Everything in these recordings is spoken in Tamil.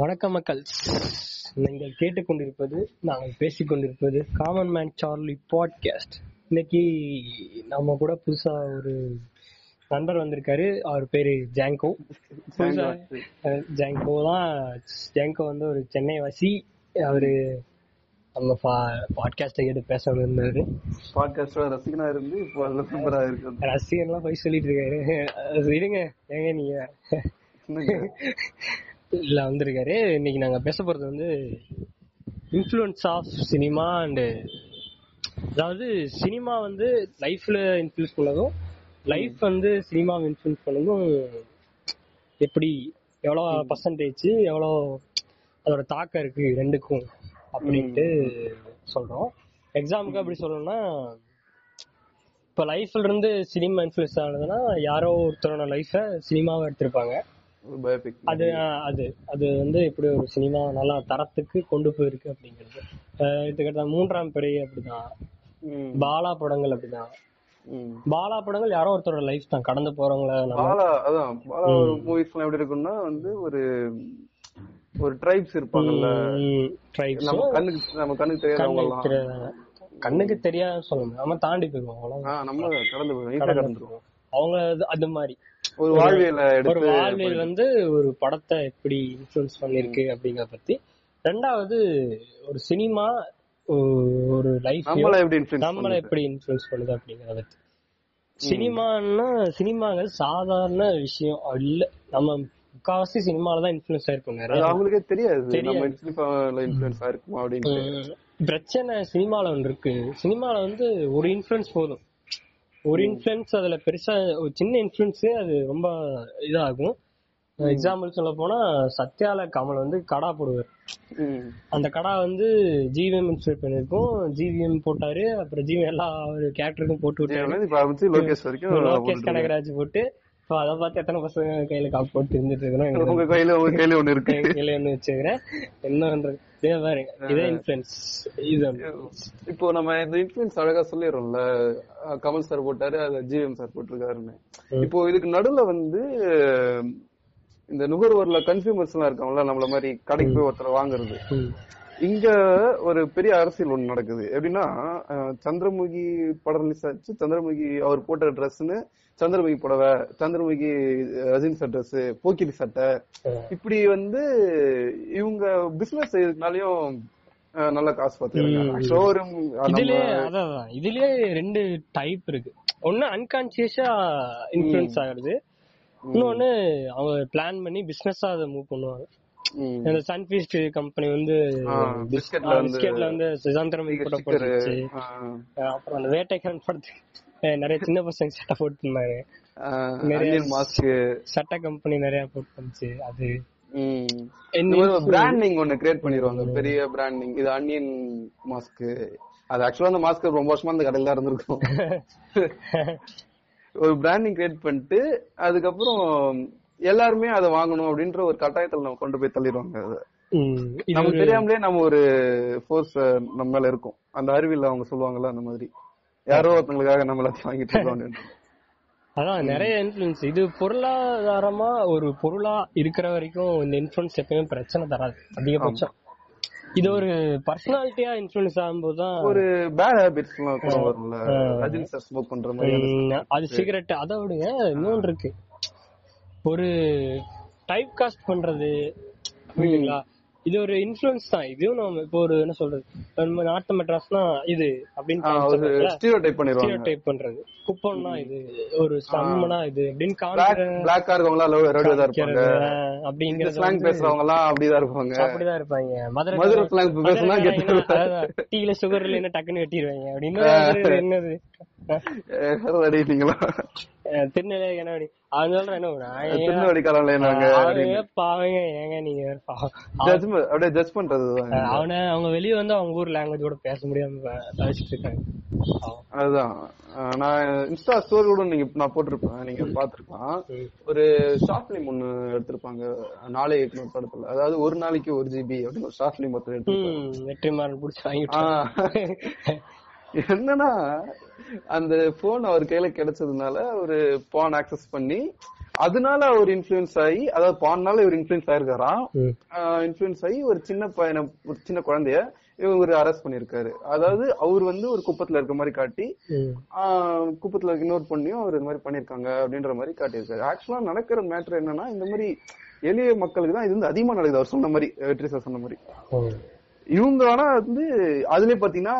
வணக்கம் மக்கள். நீங்கள் கேட்டுக்கொண்டிருப்பது நாங்கள் பேசிக் கொண்டிருப்பது காமன் மேன் சார்லி பாட்காஸ்ட் இன்னைக்கு நம்ம கூட புதுசா ஒரு நண்பர் வந்திருக்காரு. அவர் பேரு ஜாங்கோ ஜாங்கோ தான் ஜாங்கோ வந்து ஒரு சென்னை வாசி அவரு நம்ம பாட்காஸ்ட கேட்டு பேச இருந்தாரு பாட்காஸ்டோட ரசிகனா இருந்து இப்போ மெம்பரா இருக்கு ரசிகன்லாம் போய் சொல்லிட்டு இருக்காரு. இருங்க ஏங்க நீங்க? இல்ல வந்திருக்காரு. இன்னைக்கு நாங்க பேச போறது வந்து இன்ஃப்ளூயன்ஸ் ஆஃப் சினிமா அண்டு அதாவது சினிமா வந்து லைஃப்ல இன்ஃப்ளூயன்ஸ் பண்ணதும் லைஃப் வந்து சினிமாவை இன்ஃப்ளூயன்ஸ் பண்ணதும் எப்படி எவ்வளோ பர்சன்டேஜ் எவ்வளோ அதோட தாக்கம் இருக்கு ரெண்டுக்கும் அப்படின்ட்டு சொல்றோம். எக்ஸாமுக்கு அப்படி சொல்லணும்னா இப்போ லைஃப்ல இருந்து சினிமா இன்ஃப்ளூயன்ஸ் ஆனதுன்னா யாரோ ஒருத்தரோட லைஃபை சினிமாவை எடுத்திருப்பாங்க. அது அது. அது வந்து எப்படி ஒரு சினிமா நல்லா தரத்துக்கு கொண்டு போயிருக்கு அப்படிங்கிறது. அஹ், இதுக்கிட்ட மூன்றாம் பிறை அப்படிதான் பாலா படங்கள் அப்படிதான் பாலா படங்கள் யாரோ ஒருத்தரோட லைஃப் தான். கடந்து போறவங்கள பாலா அதான் பாலா மூவிஸ் எல்லாம் எப்படி இருக்கும்னா வந்து ஒரு ஒரு ட்ரைப்ஸ் இருப்பாங்கல்ல. ட்ரைப்ஸ் நம்ம கண்ணுக்கு நம்ம கண்ணுக்கு தெரியாதவங்க கண்ணுக்கு தெரியாத சொல்லணும் நம்ம தாண்டி ஆஹ் நம்ம கடந்து ஈஸியா கடந்துருவோம் அவங்க அது மாதிரி. ஒரு வாழ்வியல ஒரு வாழ்வியல் வந்து ஒரு படத்தை எப்படி இன்ஃப்ளூயன்ஸ் பண்ணிருக்கு அப்படிங்கறத பத்தி. ரெண்டாவது ஒரு சினிமா ஒரு லைஃப் நம்மள எப்படி இன்ஃபுளுன்ஸ் நம்மள எப்படி இன்ஃப்ளூயன்ஸ் பண்ணுது அப்படிங்கறத பத்தி. சினிமான்னா சினிமாங்க சாதாரண விஷயம் இல்ல நம்ம முக்காவாசி சினிமால தான் நிறைய அது அவங்களுக்கே தெரியாது. நம்ம இன்ஃபுளுன்ஸ் ஆயிருக்குமா அப்படின்னு பிரச்சனை சினிமால ஒன்று இருக்கு. சினிமால வந்து ஒரு இன்ஃப்ளூயன்ஸ் போதும். ஒரு இன்ஃப்ளூயன்ஸ் அதுல பெருசா ஒரு சின்ன இன்ஃப்ளூயன்ஸ் அது ரொம்ப இதாகும். எக்ஸாம்பிள் சொல்ல போனா சத்யால கமல் வந்து கடா போடுவார். அந்த கடா வந்து ஜிவிஎம் இன்ஸ்பெக்ட் பண்ணிருக்கும் ஜிவிஎம் போட்டாரு அப்புறம் ஜிவிஎம் எல்லா ஒரு கேரக்டருக்கும் போட்டு விட்டாரு. லோகேஷ் வரைக்கும் லோகேஷ் கனகராஜ் போட்டு இப்போ அதை பார்த்து எத்தனை பசங்க கையில காப்பு போட்டு இருந்துட்டு இருக்கிறோம் உங்க கையில உங்க கையில ஒண்ணு இருக்கு. கையில ஒண்ணு வச்சுக்கிறேன். என்ன பண்றது? இப்போ நம்ம இந்த இன்ஃபுளுன்ஸ் அழகா சொல்லிடுறோம்ல. கமல் சார் போட்டாரு அது ஜிஎம் சார் போட்டிருக்காருன்னு. இப்போ இதுக்கு நடுவுல வந்து இந்த நுகர்வோர்ல கன்சியூமர்ஸ் எல்லாம் இருக்காங்கல்ல நம்மள மாதிரி கடைக்கு போய் ஒருத்தர் வாங்குறது. இங்க ஒரு பெரிய அரசியல் ஒண்ணு நடக்குது. எப்படின்னா சந்திரமுகி படம் ரிலீஸ் ஆச்சு. சந்திரமுகி அவர் போட்ட ட்ரெஸ்னு சந்திரமுகி புடவை சந்திரமுகி ரஜினி ட்ரெஸ் போக்கிரி சட்டை. இப்படி வந்து இவங்க பிசினஸ் செய்யறதுனாலயும் நல்ல காசு பார்த்துக்கிறாங்க. ஷோரூம் இதுலயே அதான். இதுலயே ரெண்டு டைப் இருக்கு. ஒண்ணு அன்கான்சியஸா இன்ஃபுளுன்ஸ் ஆகுறது. இன்னொன்னு அவங்க பிளான் பண்ணி பிசினஸா அதை மூவ் பண்ணுவாங்க. இந்த சன்ஃபீஸ்ட் கம்பெனி வந்து பிஸ்கட்ல வந்து பிஸ்கெட்ல வந்து சந்திரமுகி போட்டோ போட்டுச்சு அப்புறம் அந்த வேட்டைக்காரன் படத்துக்கு அஹ், நிறைய சின்ன பசங்க சட்டை போட்டு இருந்தாங்க மாஸ்க் சட்டை கம்பெனி நிறைய போட்டு வந்துச்சு அது பிராண்டிங் ஒண்ணு கிரியேட் பண்ணிடுவாங்க பெரிய பிராண்டிங் இது அன்னியன் மாஸ்க் அது ஆக்சுவலா அந்த மாஸ்க் ரொம்ப வருஷமா அந்த கடையில இருந்திருக்கும். ஒரு பிராண்டிங் கிரியேட் பண்ணிட்டு அதுக்கப்புறம் எல்லாருமே அதை வாங்கணும் அப்படின்ற ஒரு கட்டாயத்துல நம்ம கொண்டு போய் தள்ளிடுவாங்க நமக்கு தெரியாமலே நம்ம ஒரு ஃபோர்ஸ் நம்ம மேல இருக்கும். அந்த அறிவியல் அவங்க சொல்லுவாங்கல்ல அந்த மாதிரி. யாரோ ஒருத்தங்களுக்காக நம்ம எல்லாத்தையும் வாங்கிட்டு இருக்கோம். அதான் நிறைய இன்ஃபுளுன்ஸ் இது பொருளாதாரமா ஒரு பொருளா இருக்கிற வரைக்கும் இந்த இன்ஃபுளுன்ஸ் எப்பயுமே பிரச்சனை தராது அதிகபட்சம். இது ஒரு பர்சனாலிட்டியா இன்ஃபுளுன்ஸ் ஆகும்போது தான் ஒரு பேட் ஹேபிட்ஸ் எல்லாம் கூட வரும்ல. ரஜினி சார் ஸ்மோக் பண்ற மாதிரி அது சிகரெட் அதை விடுங்க இன்னொன்று இருக்கு. ஒரு டைப் காஸ்ட் பண்றது புரியுதுங்களா? இது ஒரு இன்ஃபுளுன்ஸ் தான். இதுவும் நம்ம இப்போ ஒரு என்ன சொல்றது? நம்ம நாட்டு மெட்ராஸ்னா இது அப்படின்னு? ஸ்டீரியோ டைப் பண்ணிடுவாங்க. பண்றது. குப்பம்னா இது ஒரு ஸ்லம்னா இது அப்படின்னு பிளாக்கா இருக்கவங்க எல்லாம் இருப்பாங்க. ஸ்லாங் பேசுறவங்க எல்லாம் அப்படிதான் இருப்பாங்க. அப்படிதான் இருப்பாங்க. மதுரை மதுரை slang பேசுனா கெத்து டீல சுகர் இல்லைன்னா டக்குன்னு வெட்டிடுவாங்க அப்படின்னு என்னது? அடிட்டீங்களா அஹ் திருநெல்வேலி கனவாடி அவன் சொல்றேன் என்ன திருநெல்வேலி காலம்ல நாங்க பாவங்க ஏங்க நீங்க? அப்படியே ஜட்ஜ் பண்றதுதான் அஹ் அவனை அவங்க வெளிய வந்து அவங்க ஊர் லாங்குவேஜ் கூட பேச முடியாம தவிச்சிட்டு இருக்காங்க. அதுதான். நான் இன்ஸ்டா ஸ்டோரி கூட நீங்க நான் போட்டிருப்பேன். நீங்க பாத்துருக்கலாம் ஒரு ஷார்ட் ஒண்ணு எடுத்திருப்பாங்க. நாளை படத்துல. அதாவது ஒரு நாளைக்கு ஒரு ஜிபி அப்படின்னு ஒரு ஷார்ட் ஃபிலிம் ஒருத்தர் எடுத்திருப்பாங்க வெற்றிமாறன் புடிச்சு வாங்கிட்டு. என்னன்னா அந்த போன் அவர் கையில கிடைச்சதுனால ஒரு போன் ஆக்சஸ் பண்ணி அதனால அவர் இன்ஃபுளுன்ஸ் ஆகி அதாவது பான்னால இவர் இன்ஃபுளுன்ஸ் ஆயிருக்காராம். இன்ஃபுளுன்ஸ் ஆகி ஒரு சின்ன பையனை ஒரு சின்ன குழந்தைய இவர் அரெஸ்ட் பண்ணிருக்காரு அதாவது அவர் வந்து ஒரு குப்பத்துல இருக்க மாதிரி காட்டி குப்பத்துல இருக்க இன்னொரு பொண்ணையும் அவர் இந்த மாதிரி பண்ணிருக்காங்க அப்படின்ற மாதிரி காட்டியிருக்காரு. ஆக்சுவலா நடக்கிற மேட்டர் என்னன்னா இந்த மாதிரி எளிய மக்களுக்கு தான் இது வந்து அதிகமா நடக்குது. அவர் சொன்ன மாதிரி வெற்றி சார் சொன்ன மாதிரி. இவங்க ஆனா வந்து அதுலயே பாத்தீங்கன்னா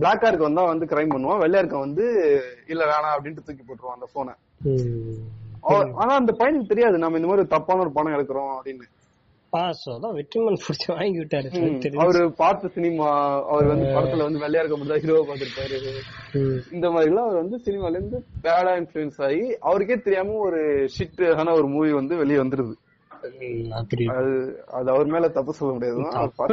பிளாக்கா இருக்க வந்தா வந்து கிரைம் பண்ணுவான் வெள்ளையா இருக்க வந்து இல்ல வேணாம் அப்படின்ட்டு தூக்கி போட்டுருவான் அந்த போனை. ஆனா அந்த பையனுக்கு தெரியாது. நம்ம இந்த மாதிரி தப்பான ஒரு பணம் எடுக்கிறோம் அப்படின்னு. வெற்றிமன் புடிச்சு வாங்கி விட்டாரு. அவரு பார்த்த சினிமா அவர் வந்து படத்துல வந்து வெள்ளையா இருக்க மட்டும் ஹீரோவா பாத்திருப்பாரு. இந்த மாதிரி எல்லாம் அவர் வந்து சினிமால இருந்து பேடா இன்ஃபுளுன்ஸ் ஆகி அவருக்கே தெரியாம ஒரு ஷிட் ஆன ஒரு மூவி வந்து வெளியே வந்துருது. அது அவர் மேல தப்பு சொல்ல முடியாது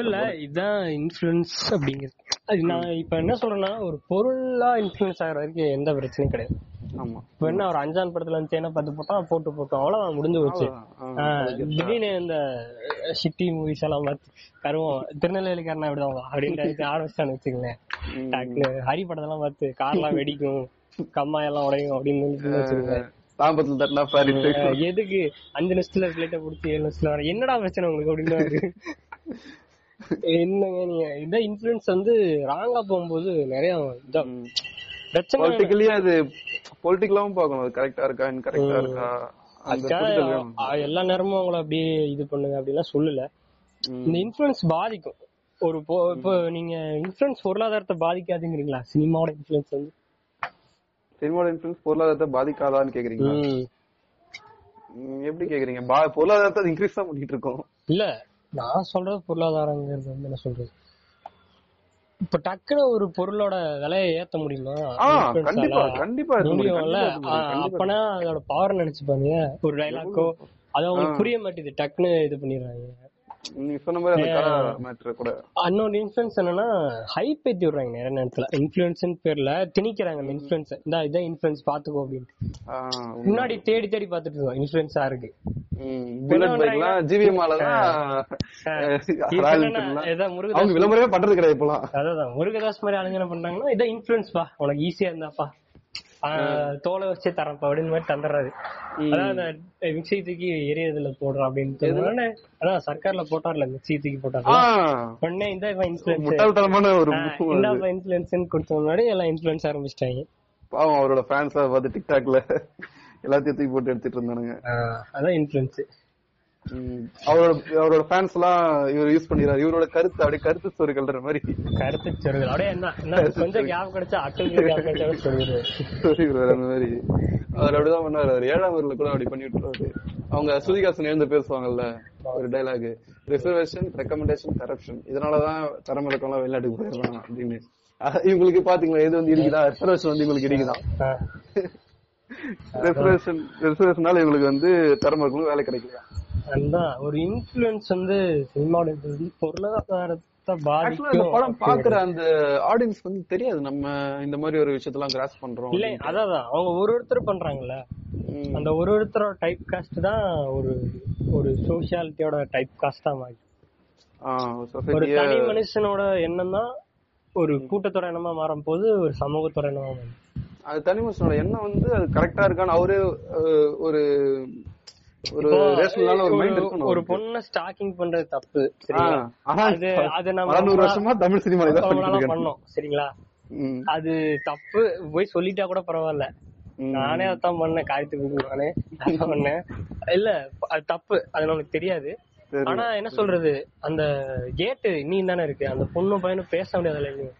இல்ல இதான் இன்ஃபுளுன்ஸ் அப்படிங்கிறது. அது நான் இப்ப என்ன சொல்றேன்னா ஒரு பொருளா இன்ஃபுளுன்ஸ் ஆகிற வரைக்கும் எந்த பிரச்சனையும் கிடையாது. ஆமா. இப்ப என்ன ஒரு அஞ்சான் படத்துல தேனை பார்த்து போட்டா போட்டு போட்டோம் அவ்வளவுதான் முடிஞ்சு போச்சு. திடீர்னு இந்த சிட்டி மூவிஸ் எல்லாம் பார்த்து கருவம் திருநெல்வேலிக்காரனா விடுவாங்க அப்படின்னு ஆரம்பிச்சான்னு. டக்குனு ஹரி படத்தெல்லாம் பார்த்து கார்லாம் வெடிக்கும் கம்மாய் எல்லாம் உடையும் அப்படின்னு சொல்லி வச்சுக்கோங்களேன். தாம்பத்துல தட்டினா அஹ் எதுக்கு? அஞ்சு நிமிஷத்துல பிளேட்டை பிடிச்சி ஏழு நிமிஷத்துல வர என்னடா பிரச்சனை உங்களுக்கு அப்படின்னு? என்னங்க நீங்க இந்த இன்ஃபுளுன்ஸ் வந்து ராங்கா போகும்போது நிறைய பிரச்சனை பொலிட்டிக்கலி அது பொலிட்டிக்கலாவும் பார்க்கணும். அது கரெக்டா இருக்கா இன்கரெக்டா இருக்கா? எல்லா நேரமும் அவங்கள அப்படியே இது பண்ணுங்க அப்படிலாம் சொல்லல. இந்த இன்ஃபுளுன்ஸ் பாதிக்கும். ஒரு இப்போ நீங்க இன்ஃபுளுன்ஸ் பொருளாதாரத்தை பாதிக்காதுங்கிறீங்களா? சினிமாவோட இன்ஃபுளுன்ஸ் வந்து? சினிமாவோட இன்ஃபுளுன்ஸ் பொருளாதாரத்தை பாதிக்காதான்னு. ம், எப்படி கேக்குறீங்க? பா- பொருளாதாரத்தை இன்க்ரீஸ் தான் பண்ணிட்டு இருக்கோம். இல்ல நான் சொல்றது பொருளாதாரங்கிறது வந்து என்ன சொல்றது? இப்ப டக்குனு ஒரு பொருளோட விலையை ஏத்த முடியுமா? கண்டிப்பா? கண்டிப்பா முடியும்ல அப்பனா அதோட பவர் நினைச்சு பாருங்க ஒரு டைலாக்கோ அது அவங்களுக்கு புரிய மாட்டேது டக்குன்னு இது பண்ணிடுறாங்க. நீங்க சொன்ன மாதிரி அந்த கூட. என்னன்னா ஹைப் ஏத்தி விடுறாங்க நிறைய நேரத்துல. இன்ஃபுளுன்ஸ் பேர்ல திணிக்கிறாங்க அந்த இந்த இதான் இன்ஃபுளுன்ஸ் பாத்துக்கோ அப்படின்ட்டு. முன்னாடி தேடி தேடி பாத்துட்டு இருக்கோம் என்ஃபீல்ட்லாம் ஏதோ முருகதாஸ் மாதிரி ஆளுங்க என்ன பண்றாங்கன்னா இதான் இன்ஃபுளுன்ஸ் பா. உனக்கு ஈஸியா இருந்தாப்பா தோலை வச்சே தரப்பா அப்படின்னு மாதிரி தந்துடுறாரு. அதான் மிக்சி தூக்கி எரியதுல போடுறான் அப்படின்னு அதான் சர்க்கார்ல போட்டார்ல மிக்சி தூக்கி போட்டார்ல. ஆ, உடனே இந்த இன்ஃபுளுன்ஸ் ஒரு இன்ஃபுளுன்ஸ் கொடுத்த முன்னாடி எல்லாம் இன்ஃபுளுன்ஸ் ஆரம்பிச்சிட்டாங்க. பாவம் அவரோட ஃபேன்ஸ் பார்த்து டிக்டாக்ல எல்லாத்தையும் தூக்கி போட்டு எடுத்துட்டு இருந்தானுங்க. அதான் இன்ஃபுளுன்ஸ் அவரோட அவரோட ஃபேன்ஸ் எல்லாம் இவர் யூஸ் பண்ணிடுறாரு இவரோட கருத்து அப்படியே கருத்து ஸ்டோரி கல்ற மாதிரி. கருத்து சொருகள் அப்படியே என்ன கொஞ்சம் கேப் கிடைச்சா சொல்லிடுது சொல்லிடுறாரு அந்த மாதிரி. அவர் அப்படிதான் பண்ணாரு ஏழாம் ஊர்ல கூட அப்படி பண்ணி விட்டுருவாரு. அவங்க சுதிகாசன் எழுந்து பேசுவாங்கல்ல ஒரு டைலாக் ரிசர்வேஷன் ரெக்கமெண்டேஷன் கரப்ஷன் இதனாலதான் தரம் இலக்கம்லாம் வெளிநாட்டுக்கு போயிடுறாங்க அப்படின்னு. இவங்களுக்கு பாத்தீங்களா எது வந்து இடிக்குதா? ரிசர்வேஷன் வந்து இவங்களுக்கு இடிக்குதான் ரிசர்வேஷன் ரிசர்வேஷனால இவங்களுக்கு வந்து தரம் இருக்கணும் வேலை கிடைக்கலையா? அதுதான். ஒரு இன்ஃபுளுன்ஸ் வந்து சினிமாவோட பொருளாதாரத்தை ஆக்சுவலா இந்த பாதிக்கும். படம் பாக்குற அந்த ஆடியன்ஸ் வந்து தெரியாது. நம்ம இந்த மாதிரி ஒரு விஷயத்தெல்லாம் கிராஸ் பண்றோம் இல்ல அதான் ஒரு ஒருத்தர் பண்றாங்கல்ல. அந்த ஒரு ஒருத்தரோட டைப் காஸ்ட் தான் ஒரு ஒரு சோசியாலிட்டியோட டைப் காஸ்ட் தான் மாறி. ஒரு தனி மனுஷனோட எண்ணம் தான் ஒரு கூட்டத்தோட எண்ணமா மாறும் போது ஒரு சமூகத்தோட எண்ணமா மாறும். அது தனி மனுஷனோட எண்ணம் வந்து அது கரெக்டா இருக்கான்னு அவரே ஒரு ஒரு ஒரு. பொண்ணை ஸ்டாக்கிங் பண்றது தப்பு சரிங்களா அது நம்ம வருஷமா தமிழ். பண்ணோம் சரிங்களா அது தப்பு போய் சொல்லிட்டா கூட பரவாயில்ல. நானே அதான் பண்ணேன் காயத்துக்கு நானே அதான் பண்ணேன் இல்ல அது தப்பு அது நமக்கு தெரியாது. ஆனா என்ன சொல்றது அந்த கேட்டு நீ தானே இருக்கு அந்த பொண்ணும் பையனும் பேச முடியாதுல்ல இன்னும்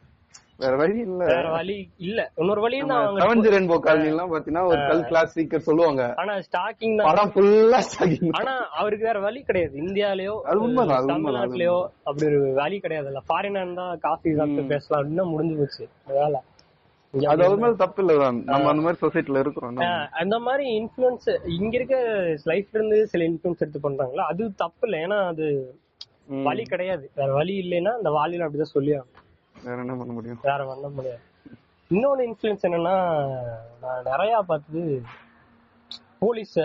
வேற வழி இல்ல. வேற வழி இல்ல. இன்னொரு தான் அவங்க ரெயின்போ காலனி எல்லாம் பாத்தீங்கன்னா ஒரு கல் கிளாசிக்கர் சொல்லுவாங்க. ஆனா ஸ்டாக்கிங் படம் ஃபுல்லா ஸ்டாக்கிங் ஆனா அவருக்கு வேற வழி கிடையாது. இந்தியாலயோ அது உண்மைதான், தமிழ்நாட்டுலயோ அப்படி ஒரு வழி கிடையாதுல்ல. ஃபாரினா இருந்தா காஃபி சாப்பிட்டு பேசலாம். அப்படின்னா முடிஞ்சு போச்சு. வேலை அது அவர் மேல தப்பு இல்லதான் நம்ம அந்த மாதிரி சொசைட்டில இருக்கிறோம். அந்த மாதிரி இன்ஃபுளுன்ஸ் இங்க இருக்க லைஃப்ல இருந்து சில இன்ஃபுளுன்ஸ் எடுத்து பண்றாங்களா? அது தப்பு இல்ல. ஏன்னா அது. வழி கிடையாது. வேற வழி இல்லைன்னா அந்த வாலியில அப்படிதான் சொல்லி ஆகணும். வேற என்ன பண்ண முடியும்? வேற பண்ண முடியாது. இன்னொன்னு இன்ஃபுளுன்ஸ் என்னன்னா நான் நிறைய பார்த்தது போலீஸ.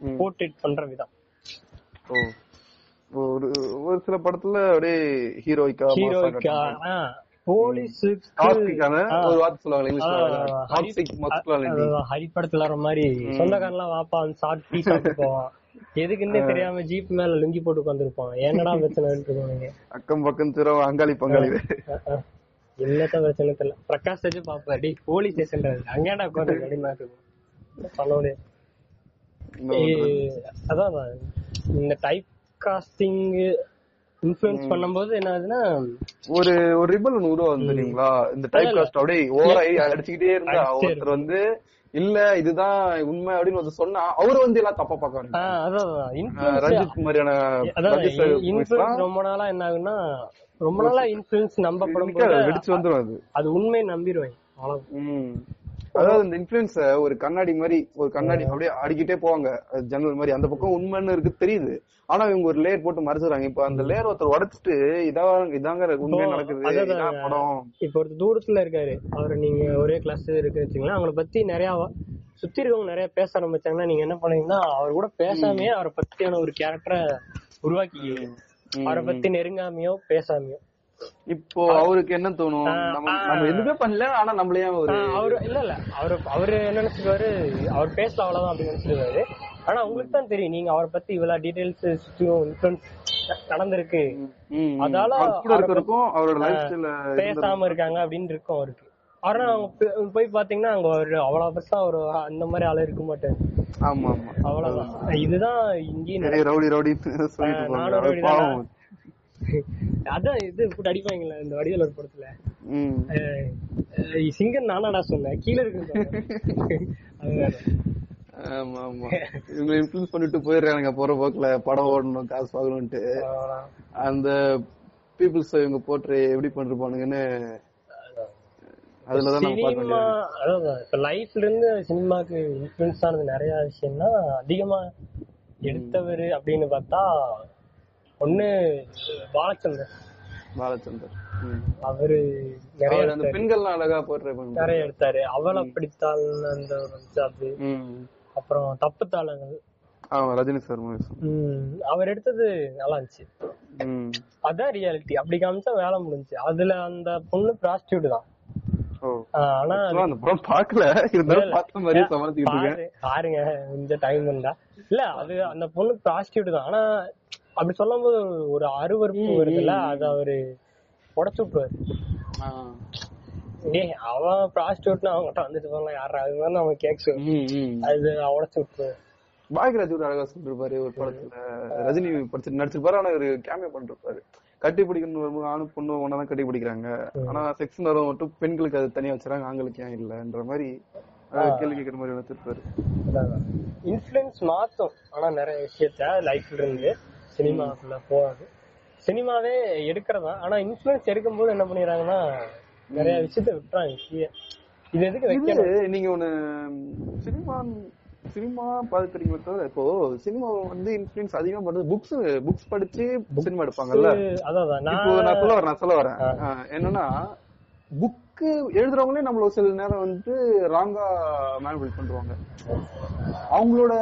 போர்ட்ரேட் பண்ற விதம். ஒரு ஒரு சில படத்துல அப்படியே ஹீரோயிக்கா ஹீரோய்க்கா மாதிரி. சொந்தக்காரன்லாம் வாப்பா வந்து சாப்பிட்டு போவான். எதுக்குன்னே தெரியாம ஜீப் மேல லுங்கி போட்டு உட்காந்துருப்பான் என்னடா பிரச்சனை இருக்கீங்க அக்கம் பக்கம் திரம் அங்காளி பங்காளி என்னத்த பிரச்சனை தெரியல. பிரகாஷ் வச்சு பாப்பா டேய் போலீஸ் ஸ்டேஷன் அங்கேடா உட்காந்து அப்படின்னா இருக்கும் சொல்ல முடியாது அதான். இந்த டைப் காஸ்டிங் இன்ஃபுளுன்ஸ் பண்ணும்போது என்ன ஆகுதுன்னா ஒரு ஒரு ரிபல் ஒண்ணு உருவாகும் தெரியுங்களா? இந்த டைப் காஸ்ட் அப்படியே ஓவராய் அடிச்சுக்கிட்டே இருந்தா ஒருத்தர் வந்து இல்ல இதுதான் உண்மை அப்படின்னு ஒருத்தர் சொன்னா அவரு வந்து எல்லாம் தப்பா பாக்க ஆ, அதான் அதான். ஆரம்பிச்சு influence ரஞ்சித் மாதிரியான ரொம்ப நாளா என்ன ஆகுன்னா ரொம்ப நாளா இன்ஃபுளுன்ஸ் நம்பப்படும் வெடிச்சு வந்துரும் அது. அது உண்மை நம்பிடுவேன். அதாவது இந்த இன்ஃபுளுன்ஸ ஒரு கண்ணாடி மாதிரி ஒரு கண்ணாடி அப்படியே அடிக்கிட்டே போவாங்க. ஜன்னல் மாதிரி. அந்த பக்கம் உண்மைன்னு இருக்கு தெரியுது. ஆனா இவங்க ஒரு லேயர் போட்டு மறைச்சிடுறாங்க. இப்ப அந்த லேயர் ஒருத்தர் உடைச்சிட்டு இதான் இதாங்க உண்மையா நடக்குது. படம். இப்ப ஒரு தூரத்துல இருக்காரு. அவரு நீங்க ஒரே கிளாஸ் இருக்கு வச்சுங்களேன் அவங்கள பத்தி நிறைய சுத்தி இருக்கவங்க நிறைய பேச ஆரம்பிச்சாங்கன்னா நீங்க என்ன பண்ணுவீங்கன்னா அவர் கூட பேசாமையே அவரை பத்தியான ஒரு கேரக்டரை உருவாக்கி அவரை பத்தி நெருங்காமையோ பேசாமையோ. இப்போ அவருக்கு என்ன தோணும்? நம்ம எதுவுமே பண்ணல ஆனா நம்மளே ஒரு அவரு இல்ல இல்ல. அவரு அவரு என்ன நினைச்சிருவாரு? அவர் பேசல அவ்வளவுதான் அப்படின்னு நினைச்சிருவாரு. ஆனா உங்களுக்கு தான் தெரியும். நீங்க அவரை பத்தி இவ்வளவு டீடைல்ஸ் சுத்தியும் இன்ஃபுளுன்ஸ் நடந்திருக்கு. அதால அவரோட ஸ்டைல பேசாம இருக்காங்க அப்படின்னு இருக்கும் அவருக்கு. ஆனா அவங்க போய் பாத்தீங்கன்னா அங்க ஒரு அவ்வளவு பெருசா ஒரு அந்த மாதிரி ஆளு இருக்க மாட்டாரு. ஆமா ஆமா. அவ்வளவுதான். இதுதான் இங்கேயும் நிறைய ரவுடி ரவுடி சொல்லிட்டு நானும் அதான் இது போட்டு அடிப்பாங்களே இந்த வடிவேல் ஒரு படத்துல. சிங்கன் நானாடா சொன்னேன். கீழே இருக்கு. ஆமா ஆமா. இவங்க இன்ஃபுளுன்ஸ் பண்ணிட்டு போயிடுறாங்க போற போக்குல படம் ஓடணும் காசு வாங்கணும்ட்டு. அந்த பீப்புள்ஸ் இவங்க போட்டு எப்படி பண்ணிருப்பானுங்கன்னு அதுலதான் சினிமா அதான் இப்ப லைஃப்ல இருந்து சினிமாக்கு இன்ஃபுளுன்ஸ் ஆனது நிறைய விஷயம்னா அதிகமா எடுத்தவர் அப்படின்னு பார்த்தா ஒண்ணு பாலச்சந்தர். பாலச்சந்தர். அவரு நிறைய அந்த பெண்கள்லாம் அழகா போட்டு நிறைய எடுத்தாரு. அவளை பிடித்தாள் அந்த ஒரு அப்புறம் தப்பு தாளங்கள். ஆமா ரஜினி சார் அவர் எடுத்தது நல்லா இருந்துச்சு. அதான் ரியாலிட்டி அப்படி காமிச்சா வேலை முடிஞ்சுச்சு. அதுல அந்த பொண்ணு ப்ராஸ்டியூட் தான். ஆனா அந்த படம் பார்க்கல. இருந்தாலும் பார்த்த மாதிரியே சமாளிச்சுக்கிட்டு இருக்கேன். பாரு பாருங்க. இந்த டைம் இருந்தா. இல்ல அது அந்த பொண்ணு ப்ராஸ்டியூட் தான். ஆனா அப்படி சொல்லும் போது ஒரு அருவருப்பு வருதுல்ல அது அவரு உடச்சு விட்டுருவாரு. டேய் அவன் ப்ராஸ்டியூட்னு அவங்ககிட்ட வந்துட்டு போகலாம் யாரா அது மாதிரி ம், ம். அது உடச்சு விட்டுருவாரு. பாக்யராஜ் ஒரு அழகா சொல்லிருப்பாரு ஒரு படத்துல. ரஜினி படிச்சு நடிச்சிருப்பாரு ஆனா ஒரு கேமியா பண்ணிருப்பாரு கட்டி பிடிக்கணும் வரும்போது ஆணும் பொண்ணு ஒன்னாதான் கட்டி பிடிக்கிறாங்க. ஆனா செக்ஸ் வரும் மட்டும் பெண்களுக்கு அது தனியா வச்சுறாங்க ஆண்களுக்கு ஏன் இல்லன்ற மாதிரி கேள்வி கேட்கற மாதிரி வச்சிருப்பாரு இன்ஃபுளுன்ஸ் மாத்தும் ஆனா நிறைய விஷயத்த லைஃப்ல இருந்து. சினிமாக்குள்ள போகாது. சினிமாவே எடுக்கிறதா? ஆனா இன்ஃபுளுன்ஸ் எடுக்கும்போது என்ன பண்ணிடுறாங்கன்னா நிறைய விஷயத்த விட்டுறாங்க கீழே. இது எதுக்கு வைக்கணும் நீங்க ஒண்ணு சினிமா சினிமா பாத்துக்கிறீங்களே தவிர இப்போ சினிமா வந்து இன்ஃபுளுன்ஸ் அதிகமா பண்றது புக்ஸ் புக்ஸ் படிச்சு சினிமா எடுப்பாங்கல்ல? அதான் நான் நான் சொல்ல வரேன் நான் சொல்ல வரேன். என்னன்னா புக்கு எழுதுறவங்களே நம்மள ஒரு சில நேரம் வந்து ராங்கா மேனுபுலேட் பண்றாங்க அவங்களோட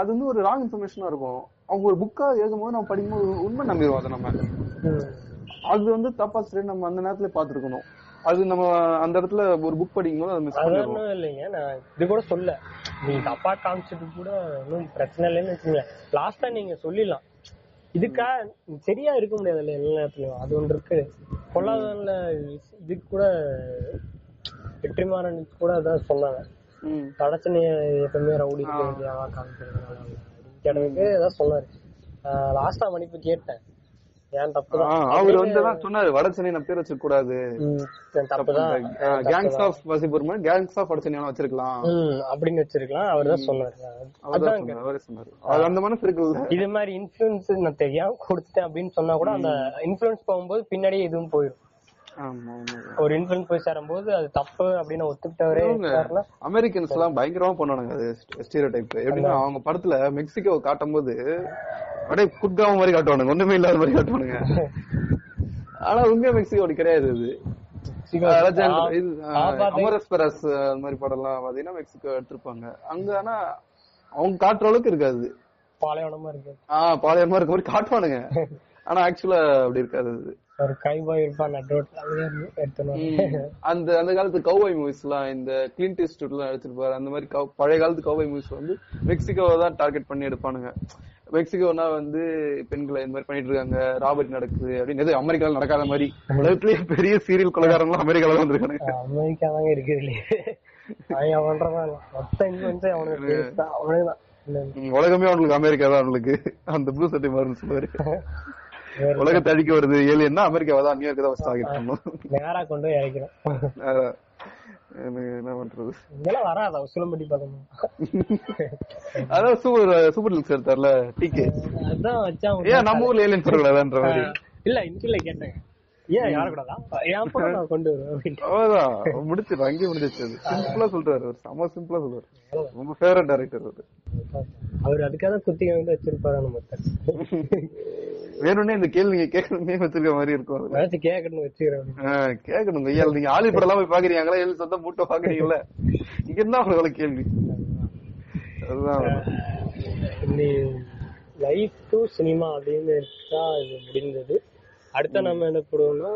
அது வந்து ஒரு ராங் இன்ஃபர்மேஷனா இருக்கும். அவங்க ஒரு புக்கா எழுதும் போது நம்ம படிக்கும்போது உண்மை நம்பிடுவோம் அதை நம்ம. அது வந்து தப்பா சரி நம்ம அந்த நேரத்துல பாத்துருக்கணும் அது நம்ம அந்த இடத்துல ஒரு புக் படிக்கும் போது அதை மிஸ் பண்ணிடுவோம். இல்லைங்க. நான் இது கூட சொல்ல. நீ தப்பா காமிச்சிட்டு கூட ஒன்றும் பிரச்சனை இல்லைன்னு வச்சுங்க லாஸ்டா நீங்க சொல்லிடலாம். இதுக்கா சரியா இருக்க முடியாதுல்ல எல்லா நேரத்துலயும். அது ஒன்று இருக்கு. பொல்லாதவன்ல இதுக்கு கூட வெற்றிமாறன் கூட அதான் சொன்னாங்க. தடச்சனைய எப்பவுமே ரவுடி கேள்வியாவா கேட்டதுக்கு ஏதாவது சொன்னாரு. லாஸ்டா மன்னிப்பு கேட்டேன். ஏன் தப்பு அவர் வந்து தான் சொன்னாரு பேர் கூடாது. Gangs of Wasseypur gangs of வச்சிருக்கலாம். அப்படின்னு வச்சிருக்கலாம். அவர் தான் சொன்னாரு. அவர் சொன்னாரு அது அந்த மனசு இருக்குல்ல. இது மாதிரி இன்ஃபுளுன்ஸ் நான் தெரியாம கொடுத்துட்டேன் அப்படின்னு சொன்னா கூட அந்த இன்ஃபுளுன்ஸ் போகும்போது பின்னாடியே இதுவும் போயிடும் ஒரு இன்ஃபுளுன்ஸ் போய் சேரும்போது அது தப்பு அப்படின்னு ஒத்துக்கிட்டவரே அமெரிக்கன்ஸ் எல்லாம் பயங்கரமா பண்ணுவானுங்க அது ஸ்டீரியோ டைப் எப்படின்னா அவங்க படத்துல மெக்சிகோ காட்டும் போது அப்படியே குட்காம மாதிரி காட்டுவானுங்க ஒண்ணுமே இல்லாத மாதிரி காட்டுவானுங்க. ஆனா உண்மையா மெக்சிகோ அப்படி கிடையாது அது அமரஸ் பெரஸ் அந்த மாதிரி படம் எல்லாம் பாத்தீங்கன்னா மெக்சிகோ எடுத்திருப்பாங்க. அங்க ஆனா அவங்க காட்டுற அளவுக்கு இருக்காது. பாலைவனமா இருக்கு. ஆஹ் பாளையமா இருக்க மாதிரி காட்டுவானுங்க. ஆனா ஆக்சுவலா அப்படி இருக்காது அது. ஒரு கைபாய் இருப்பான் அந்த அந்த காலத்து கௌபாய் மூவிஸ் எல்லாம் இந்த இஸ்டூட் எல்லாம் எடுத்திருப்பாரு அந்த மாதிரி பழைய காலத்து கௌபாய் மூவிஸ் வந்து மெக்சிகோவை தான் டார்கெட் பண்ணி எடுப்பானுங்க. மெக்சிகோனா வந்து பெண்களை இந்த மாதிரி பண்ணிட்டு இருக்காங்க. ராபர்ட் நடக்குது அப்படின்னு. எது அமெரிக்கால நடக்காத மாதிரி. உலகத்திலேயே பெரிய சீரியல் கொலைகாரன்லாம் அமெரிக்கால தான் வந்திருக்கானுங்க. அமெரிக்கா தாங்க இருக்குது இல்லையே. அவன் பண்றதான் மொத்த இன்ஃபுளுன்ஸே அவனுக்கு ம், உலகமே அவனுக்கு அமெரிக்கா தான் அவனுக்கு. அந்த ப்ளூ சட்டை மாறுன்னு சொல்லுவாரு. உலகத்தை அழிக்க வருது. ஏலியன்னா அமெரிக்காவை தான் நியூயார்க்கு தான் ஃபர்ஸ்ட் டார்கெட் பண்ணும் நேரா கொண்டு போய் இறக்கிறோம் என்ன பண்றது? இதெல்லாம் வராதா? உசிலம்பட்டி பதமா அதான் சூப்பர் சூப்பர் லிக்ஸ் எடுத்தார்ல டிகே அதான் வச்சான் ஏன் நம்ம ஊர்ல ஏலியன் சொல்லக்கூடாதுன்ற மாதிரி? இல்ல இன்ட்ரில கேட்டேன். ஏன் யார கூடாதா என் நான் கொண்டு வருவேன் அவ்வளவுதான். முடிச்சிரு அங்கேயே முடிஞ்சிச்சு சிம்பிளா சொல்றாரு அவர். செம சிம்பிளா சொல்றாரு. ரொம்ப ஃபேவரட் டைரக்டர் அவரு அவர் அதுக்காக குத்திகை வந்து வச்சிருப்பாரு நம்ம வேணும்னே இந்த கேள்வி நீங்க கேட்கணுமே வச்சிருக்க மாதிரி இருக்கும் அது வச்சு கேட்கணும் வச்சுக்கிறேன் கேட்கணும் ஐயா நீங்க ஆளி படம் எல்லாம் போய் பாக்குறீங்களா? ஏழு சொந்த மூட்டை பாக்குறீங்கல்ல இங்க இருந்தா உங்களுக்கு கேள்வி. அதுதான். லைஃப் டு சினிமா அப்படின்னு எடுத்தா இது முடிந்தது. அடுத்த நம்ம என்ன போடுவோம்னா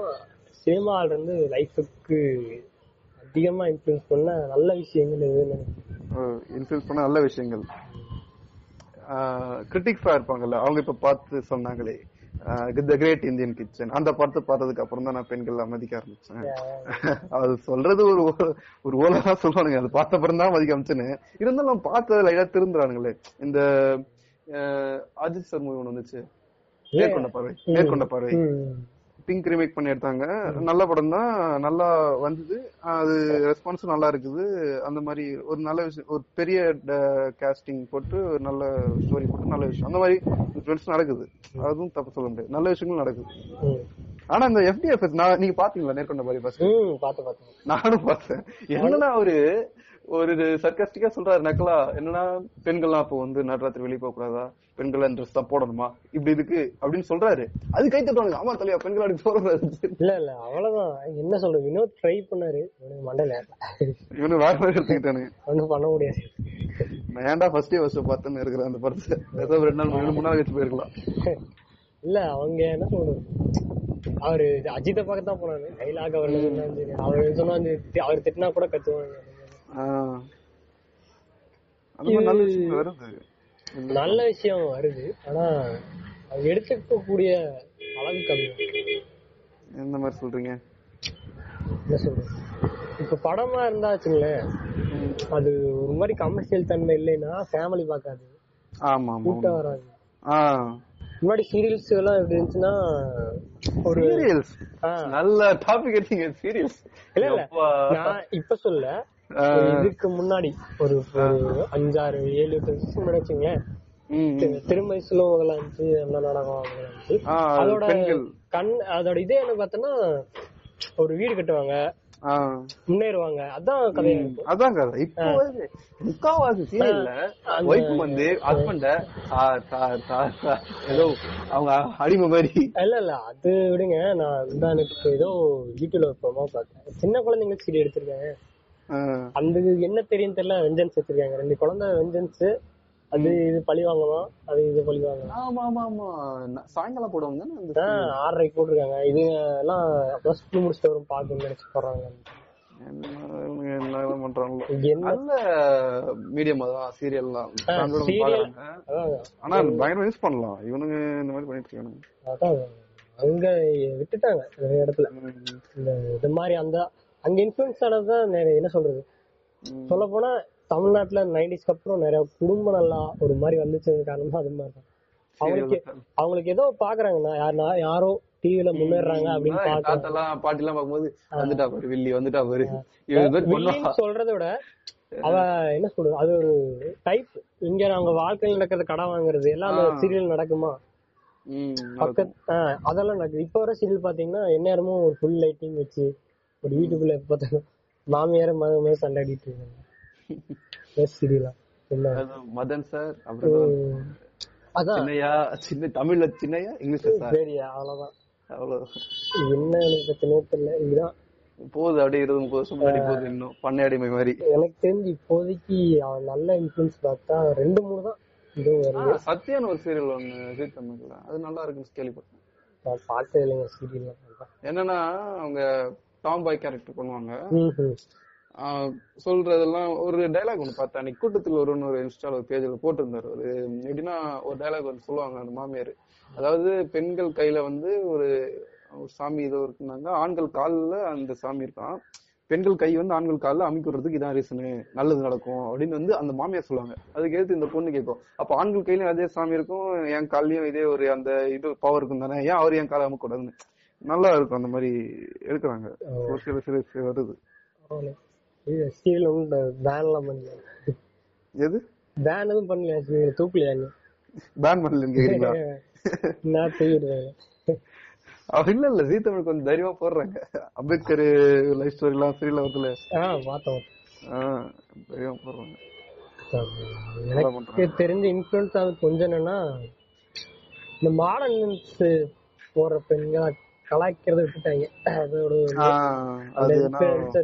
சினிமால இருந்து லைஃபுக்கு அதிகமா இன்ஃபுளுன்ஸ் பண்ண நல்ல விஷயங்கள் எதுன்னு இன்ஃபுளுஸ் பண்ண நல்ல விஷயங்கள். கிரிட்டிக்ஸா இருப்பாங்கல்ல அவங்க இப்ப பார்த்து சொன்னாங்களே. த கிரேட் இந்தியன் கிச்சன் அந்த படத்தை பார்த்ததுக்கு அப்புறம் தான் நான் பெண்கள் மதிக்க ஆரம்பிச்சேன். அது சொல்றது ஒரு ஒரு ஓலா சொல்லுவானுங்க. அது பார்த்த அப்புறம் தான் மதிக்க ஆரம்பிச்சேன்னு. இருந்தாலும் பார்த்ததுல ஏதாவது திருந்துறானுங்களே. இந்த அஜித் சார் மூவி ஒண்ணு வந்துச்சு. மேற்கொண்ட பார்வை. மேற்கொண்ட பார்வை. பிங்க் ரீமேக் பண்ணி எடுத்தாங்க. நல்ல படம் தான் நல்லா வந்தது. அது ரெஸ்பான்ஸும் நல்லா இருக்குது. அந்த மாதிரி ஒரு நல்ல விஷயம் ஒரு பெரிய காஸ்டிங் போட்டு ஒரு நல்ல ஸ்டோரி போட்டு நல்ல விஷயம். அந்த மாதிரி ஃப்ரெண்ட்ஸ் நடக்குது. அதுவும் தப்பு சொல்ல முடியாது. நல்ல விஷயங்களும் நடக்குது. ஆனா இந்த எஃப்டிஎஃப் நான் நீங்க பாத்தீங்களா நேர்கொண்ட மாதிரி பார்த்து நானும் பார்த்தேன் என்னன்னா அவரு ஒரு சர்க்காஸ்டிக்கா சொல்றாரு நக்கலா. என்னன்னா பெண்கள்லாம் அப்போ வந்து நடுராத்திரி வெளியே போக கூடாதா பெண்கள் ட்ரெஸ் தான் போடணுமா? இப்படி இருக்கு அப்படின்னு சொல்றாரு. அது கை தட்டுவானுங்க. ஆமா தலையா பெண்கள் அப்படி போடக்கூடாது. இல்ல இல்ல அவ்வளவுதான். என்ன சொல்றது? வினோத் ட்ரை பண்ணாரு. இவனுக்கு மண்டையில ஏறல. இவனு வேற மாதிரி எடுத்துக்கிட்டானுங்க ஒண்ணும் பண்ண முடியாது. நான் ஏன்டா ஃபர்ஸ்ட் டே ஃபர்ஸ்ட் பார்த்தேன்னு இருக்கிறேன் அந்த படத்தை. ஏதோ ரெண்டு நாள் மூணு நாள் கழிச்சு போயிருக்கலாம். இல்ல அவங்க என்ன சொல்றது? அவரு அஜித்தை பார்க்க தான் போனாரு. டைலாக் அவர் அவர் சொன்னா அவர் திட்டினா கூட கத்துவாங்க. நல்ல விஷயம் வருது. நல்ல விஷயம் வருது. ஆனா அது எடுத்துக்கக்கூடிய அளவு கம்மி. எந்த மாதிரி சொல்றீங்க? என்ன சொல்றது? இப்ப படமா இருந்தா வச்சுங்களேன் அது ஒரு மாதிரி கமர்ஷியல் தன்மை இல்லைன்னா ஃபேமிலி பார்க்காது. ஆமா கூட்டம் வராது. முன்னாடி சீரியல்ஸ் எல்லாம் எப்படி இருந்துச்சுன்னா ஒரு சீரியல்ஸ் நல்ல டாபிக் எடுத்தீங்க சீரியல்ஸ் இல்ல இல்ல. நான் இப்ப சொல்ல இதுக்கு முன்னாடி ஒரு அஞ்சாறு ஏழு எட்டு வருஷம் முன்னாடி வச்சுங்களேன் தி- திருமயசுல அதெல்லாம் இருந்துச்சு என்ன நாடகம் அதோட கண் அதோட இதே என்ன பார்த்தோன்னா ஒரு வீடு கட்டுவாங்க. முன்னேறுவாங்க. அதான் இருக்கும் அதான் கதை. இப்போ முக்காவாசி சீரியல்ல ஒய்ஃப் வந்து ஹஸ்பண்ட ஏதோ அவங்க அடிமை மாதிரி. இல்ல இல்ல அது விடுங்க. நான் இந்த எனக்கு ஏதோ யூடியூப்ல ப்ரோமோ பார்த்தேன். சின்ன குழந்தைங்களுக்கு சீடி எடுத்திருக்கேன் ஆ. அந்த என்ன தெரியும் தெரியல வெஞ்சன்ஸ் வச்சிருக்காங்க. ரெண்டு குழந்தை வெஞ்சன்ஸ் அது இது பழி வாங்கலாம் அது இது பழி வாங்கலாம் ஆமா ஆமா ஆமா. சாயங்காலம் போடுவாங்க அந்த ஆறரைக்கு போட்டிருக்காங்க. இது எல்லாம் ப்ளஸ் டூ முடிச்சுட்டு வரும் பார்க்கணும்னு நினைச்சு போடுறாங்க என்ன பண்றாங்களோ? நல்ல மீடியம் தான். சீரியல்லாம் அதான் ஆனா பயங்கரமா யூஸ் பண்ணலாம். இவனுங்க இந்த மாதிரி பண்ணிட்டு இருக்கானுங்க. அதான் அங்க விட்டுட்டாங்க நிறைய இடத்துல. இந்த மாதிரி அந்த அங்க இன்ஃபுளுன்ஸ் ஆனதுதான் என்ன சொல்றது. சொல்ல போனா தமிழ்நாட்டுல நைன்டிஸ்க்கு அப்புறம் நிறைய குடும்பம் நல்லா ஒரு மாதிரி வந்துச்சு காரணம் அது மாதிரி அவங்களுக்கு அவங்களுக்கு ஏதோ பாக்குறாங்கன்னா யாருனா யாரோ டிவில முன்னேறாங்க அப்படின்னு தாத்தாலாம் பாட்டி எல்லாம் பார்க்கும்போது வந்துட்டா பாரு வில்லி வந்துட்டா பாரு. சொல்றதை விட அவ என்ன சொல்றது அது ஒரு டைப் இங்க நாங்க வாழ்க்கையில் நடக்கிறது கடை வாங்குறது எல்லாம் சீரியல் நடக்குமா? ம், பக்கத் ஆஹ் அதெல்லாம் நடக்குது. இப்ப வர சீரியல் பாத்தீங்கன்னா எந்நேரமும் ஒரு ஃபுல் லைட்டிங் வச்சு ஒரு வீட்டுக்குள்ள பார்த்தாலும் மாமியார மகமே சண்டாடிட்டு இருக்காங்க மதன் சார் அப்புறம் சின்னையா சின்ன தமிழ்ல சின்னையா இங்கிலீஷ்ல சார் சரியா அவ்வளவுதான். அவ்வளவு. என்ன எனக்கு பிரச்சனையே தெரியல இதுதான் போகுது அப்படியே இருபது முப்பது வருஷம் முன்னாடி போகுது இன்னும். பண்ணை அடிமை மாதிரி. எனக்கு தெரிஞ்சு இப்போதைக்கு அவன் நல்ல இன்ஃபுளுன்ஸ் பார்த்தா ரெண்டு மூணு தான். சத்யான்னு ஒரு சீரியல் தமிழ்ல அது நல்லா இருக்குன்னு கேள்விப்பட்டேன். பார்த்தது இல்லைங்க சீரியல் என்னன்னா அவங்க டாம் பாய் கேரக்டர் பண்ணுவாங்க. சொல்றதெல்லாம் ஒரு டைலாக் ஒண்ணு பார்த்தேன். அன்னைக்கு கூட்டத்தில் ஒருன்னு ஒரு இன்ஸ்டால ஒரு பேஜ்ல போட்டிருந்தாரு ஒரு எப்படின்னா ஒரு டைலாக் வந்து சொல்லுவாங்க அந்த மாமியார். அதாவது பெண்கள் கையில வந்து ஒரு சாமி ஏதோ இருக்குனாங்க ஆண்கள் கால்ல அந்த சாமி இருக்கான். பெண்கள் கை வந்து ஆண்கள் கால்ல அமைக்கிறதுக்கு இதான் ரீசனு நல்லது நடக்கும் அப்படின்னு வந்து அந்த மாமியார் சொல்லுவாங்க. அதுக்கு எடுத்து இந்த பொண்ணு கேட்கும். அப்ப ஆண்கள் கையிலயும் அதே சாமி இருக்கும் என் கால்லயும் இதே ஒரு அந்த இது பவர் இருக்கும் தானே. ஏன் அவர் என் காலை அமைக்கூடாதுன்னு நல்லா இருக்கும் அந்த மாதிரி எடுக்கிறாங்க. ஒரு சில சில வருது. இது சீரியல் ஒன்றும் பேன்லாம் பண்ணல எது? பேன் எதுவும் பண்ணல சீரியல் தூக்கலையா நீ? பேன் பண்ணலன்னு கேக்குறீங்களா? நான் தூக்கிடுவேன் அவர் இல்ல இல்ல ஜீ தமிழ் கொஞ்சம் தைரியமா போடுறாங்க. அம்பேத்கர் லைஃப் ஸ்டோரி எல்லாம் ஆ பார்த்தோம் தைரியமா போடுறாங்க. எனக்கு தெரிஞ்ச இன்ஃபுளுன்ஸ் ஆகுது கொஞ்சம் என்னன்னா இந்த மாடர்ன்ஸ் போற பெண்களை கலாய்க்கிறத விட்டுட்டாங்க. அதோட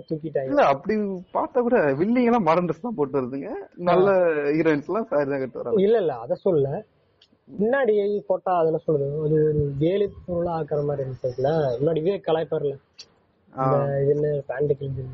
தூக்கிட்டாங்க. இல்ல அப்படி பார்த்தா கூட வில்லிங் எல்லாம் மாடர்ன் ட்ரெஸ் தான் போட்டு வருதுங்க. நல்ல ஹீரோயின்ஸ் எல்லாம் சாரி தான் கட்டு வராங்க இல்ல இல்ல அத சொல்ல முன்னாடி போட்டா அதெல்லாம் சொல்லுது. அது ஒரு வேலி பொருளா ஆக்குற மாதிரி இருந்துச்சுல முன்னாடி இதே கலாய்ப்பார்ல இது என்ன பேண்ட் கிழிஞ்சு